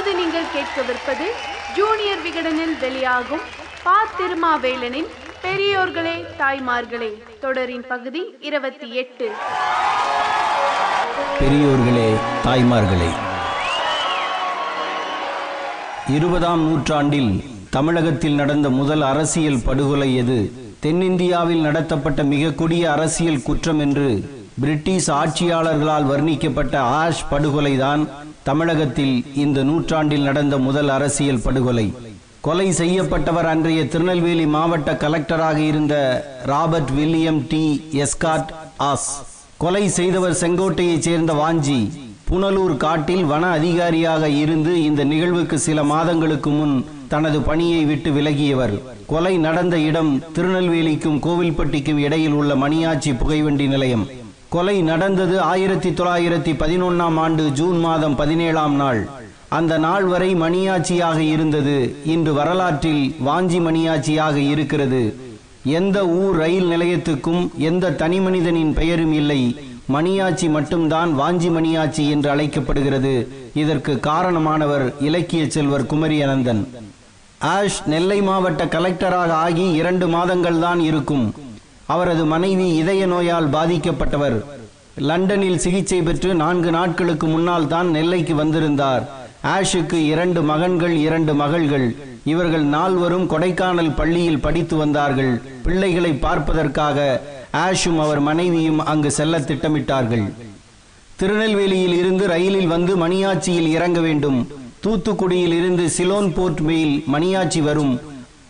இப்போது நீங்கள் கேட்கவிருப்பது ஜூனியர் விகடனில் வெளியாகும் பா திருமாவேலனின் பெரியோர்களே தாய்மார்களே தொடரின் பகுதி இருபத்தி எட்டு. பெரியோர்களே தாய்மார்களே இருபதாம் நூற்றாண்டில் தமிழகத்தில் நடந்த முதல் அரசியல் படுகொலை எது? தென்னிந்தியாவில் நடத்தப்பட்ட மிக கொடிய அரசியல் குற்றம் என்று பிரிட்டிஷ் ஆட்சியாளர்களால் வர்ணிக்கப்பட்ட ஆஷ் படுகொலைதான் தமிழகத்தில் இந்த நூற்றாண்டில் நடந்த முதல் அரசியல் படுகொலை. கொலை செய்யப்பட்டவர் அன்றைய திருநெல்வேலி மாவட்ட கலெக்டராக இருந்த Robert William D. Escourt Ashe. கொலை செய்தவர் செங்கோட்டையைச் சேர்ந்த வாஞ்சி. புனலூர் காட்டில் வன அதிகாரியாக இருந்து இந்த நிகழ்வுக்கு சில மாதங்களுக்கு முன் தனது பணியை விட்டு விலகியவர். கொலை நடந்த இடம் திருநெல்வேலிக்கும் கோவில்பட்டிக்கும் இடையில் உள்ள மணியாச்சி புகைவண்டி நிலையம். கொலை நடந்தது ஆயிரத்தி தொள்ளாயிரத்தி பதினொன்னாம் ஆண்டு ஜூன் மாதம் பதினேழாம் நாள். அந்த நாள் வரை மணியாட்சியாக இருந்தது. இன்று வரலாற்றில் வாஞ்சி மணியாட்சியாக இருக்கிறது. எந்த ஊர் ரயில் நிலையத்துக்கும் எந்த தனிமனிதனின் பெயரும் இல்லை. மணியாச்சி மட்டும்தான் வாஞ்சி மணியாச்சி என்று அழைக்கப்படுகிறது. இதற்கு காரணமானவர் இலக்கிய செல்வர் குமரி அனந்தன் ஆஷ் நெல்லை மாவட்ட கலெக்டராக ஆகி இரண்டு மாதங்கள் தான் இருக்கும். அவரது மனைவி இதய நோயால் பாதிக்கப்பட்டவர். லண்டனில் சிகிச்சை பெற்று நான்கு நாட்களுக்கு முன்னால் தான் நெல்லைக்கு வந்திருந்தார். ஆஷுக்கு இரண்டு மகன்கள் இரண்டு மகள்கள். இவர்கள் நால்வரும் கொடைக்கானல் பள்ளியில் படித்து வந்தார்கள். பிள்ளைகளை பார்ப்பதற்காக ஆஷும் அவர் மனைவியும் அங்கு செல்ல திட்டமிட்டார்கள். திருநெல்வேலியில் இருந்து ரயிலில் வந்து மணியாச்சியில் இறங்க வேண்டும். தூத்துக்குடியில் இருந்து சிலோன் போர்ட் மெயில் மணியாச்சி வரும்.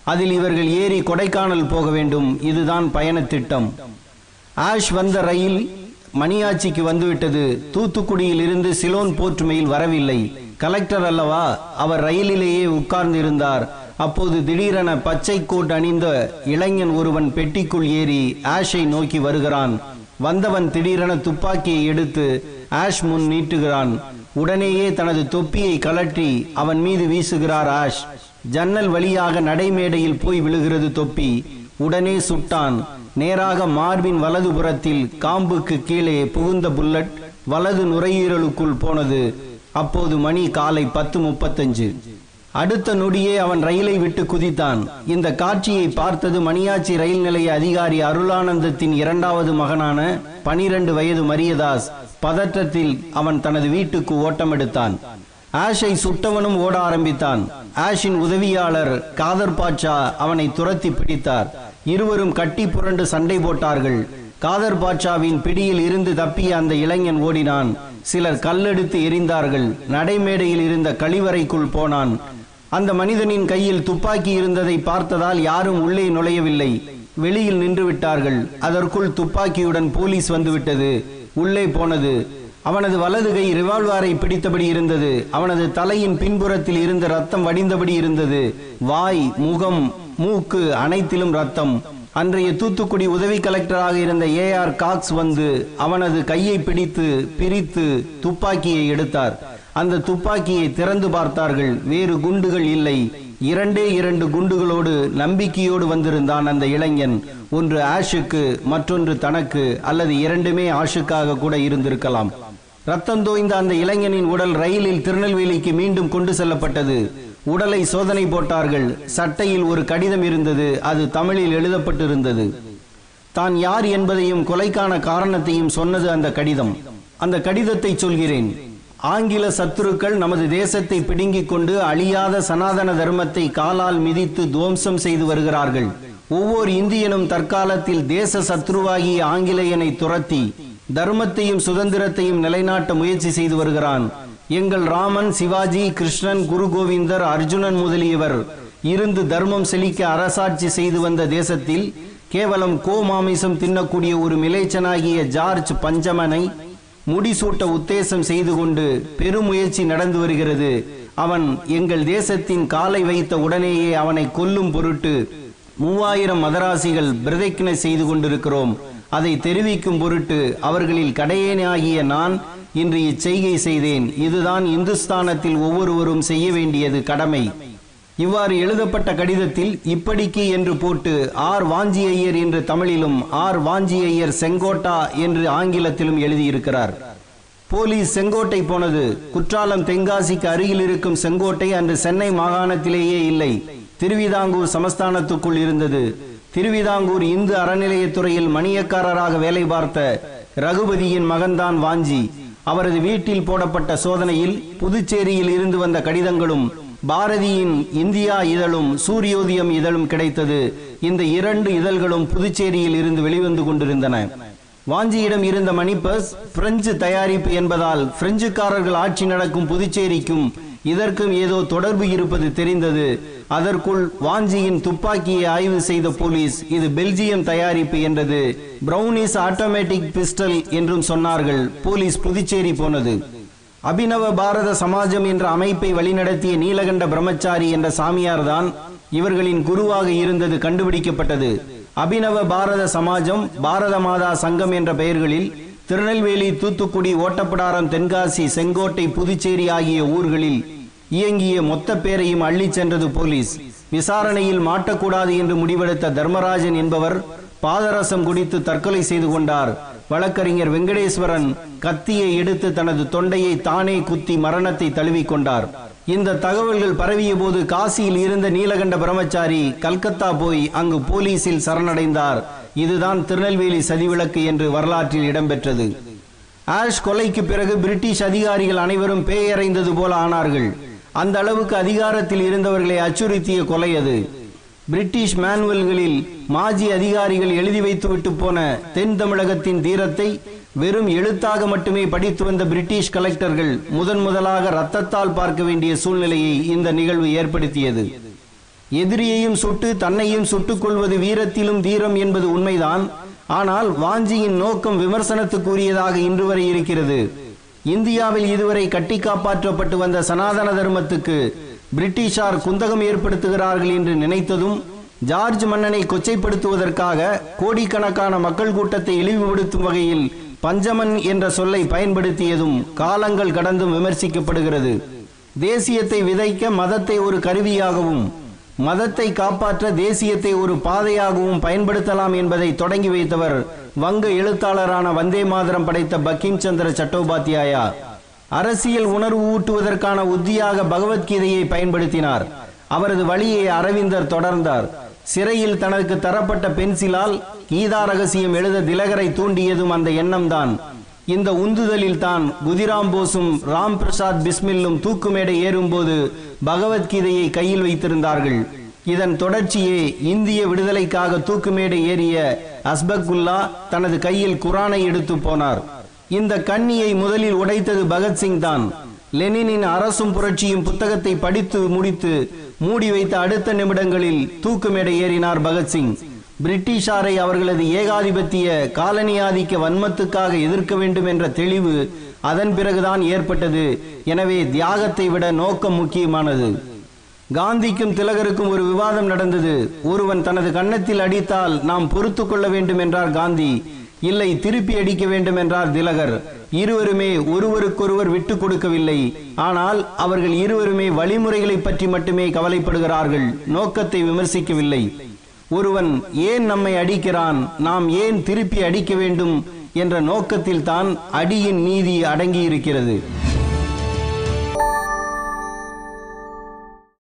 அதில் இவர்கள் ஏறி கொடைக்கானல் போக வேண்டும். இதுதான் பயண திட்டம். ஆஷ் வந்த ரயில் மணியாச்சிக்கு வந்துவிட்டது. தூத்துக்குடியில் இருந்து சிலோன் போர்ட் மெயில் வரவில்லை. கலெக்டர் அல்லவா? அவர் ரயிலிலேயே உட்கார்ந்து இருந்தார் அப்போது திடீரென பச்சை கோட் அணிந்த இளைஞன் ஒருவன் பெட்டிக்குள் ஏறி ஆஷை நோக்கி வருகிறான். வந்தவன் திடீரென துப்பாக்கியை எடுத்து ஆஷ் முன் நீட்டுகிறான். உடனேயே தனது தொப்பியை கலற்றி அவன் மீது வீசுகிறார் ஆஷ். ஜன்னல் வழியாக நடைமேடையில் போய் விழுகிறது தொப்பி. உடனே சுட்டான். நேராக மார்பின் வலது புறத்தில் காம்புக்கு கீழே புகுந்த புல்லட் வலது நுரையீரலுக்குள் போனது. அப்போது மணி காலை பத்து முப்பத்தஞ்சு. அடுத்த நொடியே அவன் ரயிலை விட்டு குதித்தான். இந்த காட்சியை பார்த்தது மணியாச்சி ரயில் நிலைய அதிகாரி அருளானந்தத்தின் இரண்டாவது மகனான பனிரெண்டு வயது மரியதாஸ். பதற்றத்தில் அவன் தனது வீட்டுக்கு ஓட்டம் எடுத்தான் ஆஷை சுட்டவனும் ஓட ஆரம்பித்தான். ஆஷின் உதவியாளர் காதர் பாட்சா அவனை துரத்தி பிடித்தார். இருவரும் கட்டி புரண்டு சண்டை போட்டார்கள். காதர் பாட்சாவின் பிடியில் இருந்து தப்பிய அந்த இளைஞன் ஓடினான். சிலர் கல்லெடுத்து எரிந்தார்கள். நடைமேடையில் இருந்த கழிவறைக்குள் போனான். அந்த மனிதனின் கையில் துப்பாக்கி இருந்ததை பார்த்ததால் யாரும் உள்ளே நுழையவில்லை. வெளியில் நின்று விட்டார்கள் அதற்குள் துப்பாக்கியுடன் போலீஸ் வந்துவிட்டது. உள்ளே போனது. அவனது வலது கை ரிவால்வாரை பிடித்தபடி இருந்தது. அவனது தலையின் பின்புறத்தில் இருந்த ரத்தம் வடிந்தபடி இருந்தது. வாய் முகம் மூக்கு அனைத்திலும் ரத்தம். அன்றைய தூத்துக்குடி உதவி கலெக்டராக இருந்த ஏ ஆர் காக்ஸ் வந்து அவனது கையை பிடித்து பிரித்து துப்பாக்கியை எடுத்தார். அந்த துப்பாக்கியை திறந்து பார்த்தார்கள். வேறு குண்டுகள் இல்லை. இரண்டே இரண்டு குண்டுகளோடு நம்பிக்கையோடு வந்திருந்தான் அந்த இளைஞன். ஒன்று ஆஷுக்கு மற்றொன்று தனக்கு அல்லது இரண்டுமே ஆஷுக்காக கூட இருந்திருக்கலாம். ரத்தம் தோய்ந்த அந்த இளைஞனின் உடல் ரயிலில் திருநெல்வேலிக்கு மீண்டும் கொண்டு செல்லப்பட்டது. உடலை சோதனை போட்டார்கள். சட்டையில் ஒரு கடிதம் இருந்தது. அது தமிழில் எழுதப்பட்டிருந்தது. தான் யார் என்பதையும் கொலைக்கான காரணத்தையும் சொன்னது அந்த கடிதம். அந்த கடிதத்தை சொல்கிறேன். ஆங்கில சத்துருக்கள் நமது தேசத்தை பிடுங்கிக் கொண்டு அழியாத சனாதன தர்மத்தை காலால் மிதித்து துவம்சம் செய்து வருகிறார்கள். ஒவ்வொரு இந்தியனும் தற்காலத்தில் தேச சத்ருவாகிய ஆங்கிலேயனை துரத்தி தர்மத்தையும் சுதந்திரத்தையும் நிலைநாட்ட முயற்சி செய்து வருகிறான். எங்கள் ராமன் சிவாஜி கிருஷ்ணன் குரு கோவிந்தர் அர்ஜுனன் முதலியவர் இருந்து தர்மம் செழிக்க அரசாட்சி செய்து வந்த தேசத்தில் கேவலம் கோமாமிசம் தின்னக்கூடிய ஒரு மிலேச்சனாகிய ஜார்ஜ் பஞ்சமனை முடிசூட்ட உத்தேசம் செய்து கொண்டு பெருமுயற்சி நடந்து வருகிறது. அவன் எங்கள் தேசத்தின் காலை வைத்த உடனேயே அவனை கொல்லும் பொருட்டு மூவாயிரம் மதராசிகள் பிரதிக்னை செய்து கொண்டிருக்கிறோம். அதை தெரிவிக்கும் பொருட்டு அவர்களில் கடையேனாகிய நான் இன்று இச்செய்கை செய்தேன். இதுதான் இந்துஸ்தானத்தில் ஒவ்வொருவரும் செய்ய வேண்டியது கடமை. இவ்வாறு எழுதப்பட்ட கடிதத்தில் இப்படிக்கு என்று போட்டு ஆர். வாஞ்சி ஐயர் என்று தமிழிலும் ஆர். வாஞ்சி ஐயர் செங்கோட்டா என்று ஆங்கிலத்திலும் எழுதியிருக்கிறார். போலீஸ் செங்கோட்டை போனது. குற்றாலம் தென்காசிக்கு அருகில் இருக்கும் செங்கோட்டை அன்று சென்னை மாகாணத்திலேயே இல்லை. திருவிதாங்கூர் சமஸ்தானத்துக்குள் இருந்தது. திருவிதாங்கூர் இந்து அறநிலையத்துறையில் மணியக்காரராக வேலை பார்த்த ரகுபதியின் மகன்தான் வாஞ்சி. அவரது வீட்டில் போடப்பட்ட சோதனையில் புதுச்சேரியில் இருந்து வந்த கடிதங்களும் பாரதியின் இந்தியா இதழும் சூரியோதயம் இதழும் கிடைத்தது. இந்த இரண்டு இதழ்களும் புதுச்சேரியில் இருந்து வெளிவந்து கொண்டிருந்தன. வாஞ்சியிடம் இருந்த மணிப்பஸ் பிரெஞ்சு தயாரிப்பு என்பதால் பிரெஞ்சுக்காரர்கள் ஆட்சி நடக்கும் புதுச்சேரிக்கும் இதற்கும் ஏதோ தொடர்பு இருப்பது தெரிந்தது. அதற்குள் வாஞ்சியின் துப்பாக்கியை ஆய்வு செய்த போலீஸ் இது பெல்ஜியம் தயாரிப்பு என்றது. பிரௌனிஸ் ஆட்டோமேட்டிக் பிஸ்டல் என்றும் சொன்னார்கள். போலீஸ் புதுச்சேரி போனது. அபிநவ பாரத சமாஜம் என்ற அமைப்பை வழிநடத்திய நீலகண்ட பிரம்மச்சாரி என்ற சாமியார்தான் இவர்களின் குருவாக இருந்தது கண்டுபிடிக்கப்பட்டது. அபிநவ பாரத சமாஜம் பாரத மாதா சங்கம் என்ற பெயர்களில் திருநெல்வேலி தூத்துக்குடி ஓட்டப்பிடாரம் தென்காசி செங்கோட்டை புதுச்சேரி ஆகிய ஊர்களில் இயங்கிய மொத்த பேரையும் அள்ளி சென்றது போலீஸ். விசாரணையில் மாட்டக்கூடாது என்று முடிவெடுத்த தர்மராஜன் என்பவர் பாதரசம் குடித்து தற்கொலை செய்து கொண்டார். வழக்கறிஞர் வெங்கடேஸ்வரன் கத்தியை எடுத்து தனது தொண்டையை தானே குத்தி மரணத்தை தழுவிக்கொண்டார் இந்த தகவல்கள் பரவிய போது காசியில் இருந்த நீலகண்ட பிரம்மச்சாரி கல்கத்தா போய் அங்கு போலீசில் சரணடைந்தார். இதுதான் திருநெல்வேலி சதிவிளக்கு என்று வரலாற்றில் இடம்பெற்றது. ஆஷ் கொலைக்கு பிறகு பிரிட்டிஷ் அதிகாரிகள் அனைவரும் பேயறைந்தது போல ஆனார்கள். அந்த அளவுக்கு அதிகாரத்தில் இருந்தவர்களை அச்சுறுத்திய கொலை அது. பிரிட்டிஷ் மேனுவல்களில் மாஜி அதிகாரிகள் எழுதி வைத்துவிட்டு போன தென் தமிழகத்தின் தீரத்தை வெறும் எழுத்தாக மட்டுமே படித்து வந்த பிரிட்டிஷ் கலெக்டர்கள் முதன் முதலாக ரத்தத்தால் பார்க்க வேண்டிய சூழ்நிலையை இந்த நிகழ்வு ஏற்படுத்தியது. எதிரியையும் சுட்டு தன்னையும் சுட்டுக் கொள்வது வீரத்திலும் தீரம் என்பது உண்மைதான். ஆனால் வாஞ்சியின் நோக்கம் விமர்சனத்துக்குரியதாக இன்று வரை இருக்கிறது. இந்தியாவில் இதுவரை கட்டி காப்பாற்றப்பட்டு வந்த சனாதன தர்மத்துக்கு பிரிட்டிஷார் குந்தகம் ஏற்படுத்துகிறார்கள் என்று நினைத்ததும் ஜார்ஜ் மன்னனை கொச்சைப்படுத்துவதற்காக கோடிக்கணக்கான மக்கள் கூட்டத்தை இழிவுபடுத்தும் வகையில் பஞ்சமன் என்ற சொல்லை பயன்படுத்தியதும் காலங்கள் கடந்தும் விமர்சிக்கப்படுகிறது. தேசியத்தை விதைக்க மதத்தை ஒரு கருவியாகவும் மதத்தை காப்பாற்ற தேசியத்தை ஒரு பாதையாகவும் பயன்படுத்தலாம் என்பதை தொடங்கி வைத்தவர் வங்க எழுத்தாளரான வந்தே மாதரம் படைத்த பக்கிம் சந்திர சட்டோபாத்தியாயா. அரசியல் உணர்வு ஊட்டுவதற்கான உத்தியாக பகவத்கீதையை பயன்படுத்தினார். அவரது வழியை அரவிந்தர் தொடர்ந்தார். சிறையில் தனக்கு தரப்பட்ட பென்சிலால் கீதா ரகசியம் எழுத திலகரை தூண்டியதும் அந்த எண்ணம்தான். இந்த உந்துதலில் தான் குதிராம் போஸும் ராம் பிரசாத் பிஸ்மில்லும் தூக்குமேடை ஏறும்போது பகவத்கீதையை கையில் வைத்திருந்தார்கள். இதன் தொடர்ச்சியே இந்திய விடுதலைக்காக தூக்குமேடை ஏறிய அஸ்பக்குல்லா தனது கையில் குரானை எடுத்து போனார். இந்த கண்ணியை முதலில் உடைத்தது பகத்சிங் தான் லெனினின் அரசும் புரட்சியும் புத்தகத்தை படித்து முடித்து மூடி வைத்த அடுத்த நிமிடங்களில் தூக்குமேடை ஏறினார் பகத்சிங். பிரிட்டிஷாரை அவர்களது ஏகாதிபத்திய காலனியாதிக்க வன்மத்துக்காக எதிர்க்க வேண்டும் என்ற தெளிவு அதன் பிறகுதான் ஏற்பட்டது. எனவே தியாகத்தை விட நோக்கம் முக்கியமானது. காந்திக்கும் திலகருக்கும் ஒரு விவாதம் நடந்தது. ஒருவன் தனது கன்னத்தில் அடித்தால் நாம் பொறுத்து கொள்ள வேண்டும் என்றார் காந்தி. இல்லை திருப்பி அடிக்க வேண்டும் என்றார் திலகர். இருவருமே ஒருவருக்கொருவர் விட்டு கொடுக்கவில்லை. ஆனால் அவர்கள் இருவருமே வழிமுறைகளை பற்றி மட்டுமே கவலைப்படுகிறார்கள். நோக்கத்தை விமர்சிக்கவில்லை. ஒருவன் ஏன் நம்மை அடிக்கிறான்? நாம் ஏன் திருப்பி அடிக்க வேண்டும்? என்ற நோக்கத்தில் தான் அடியின் நீதி அடங்கியிருக்கிறது.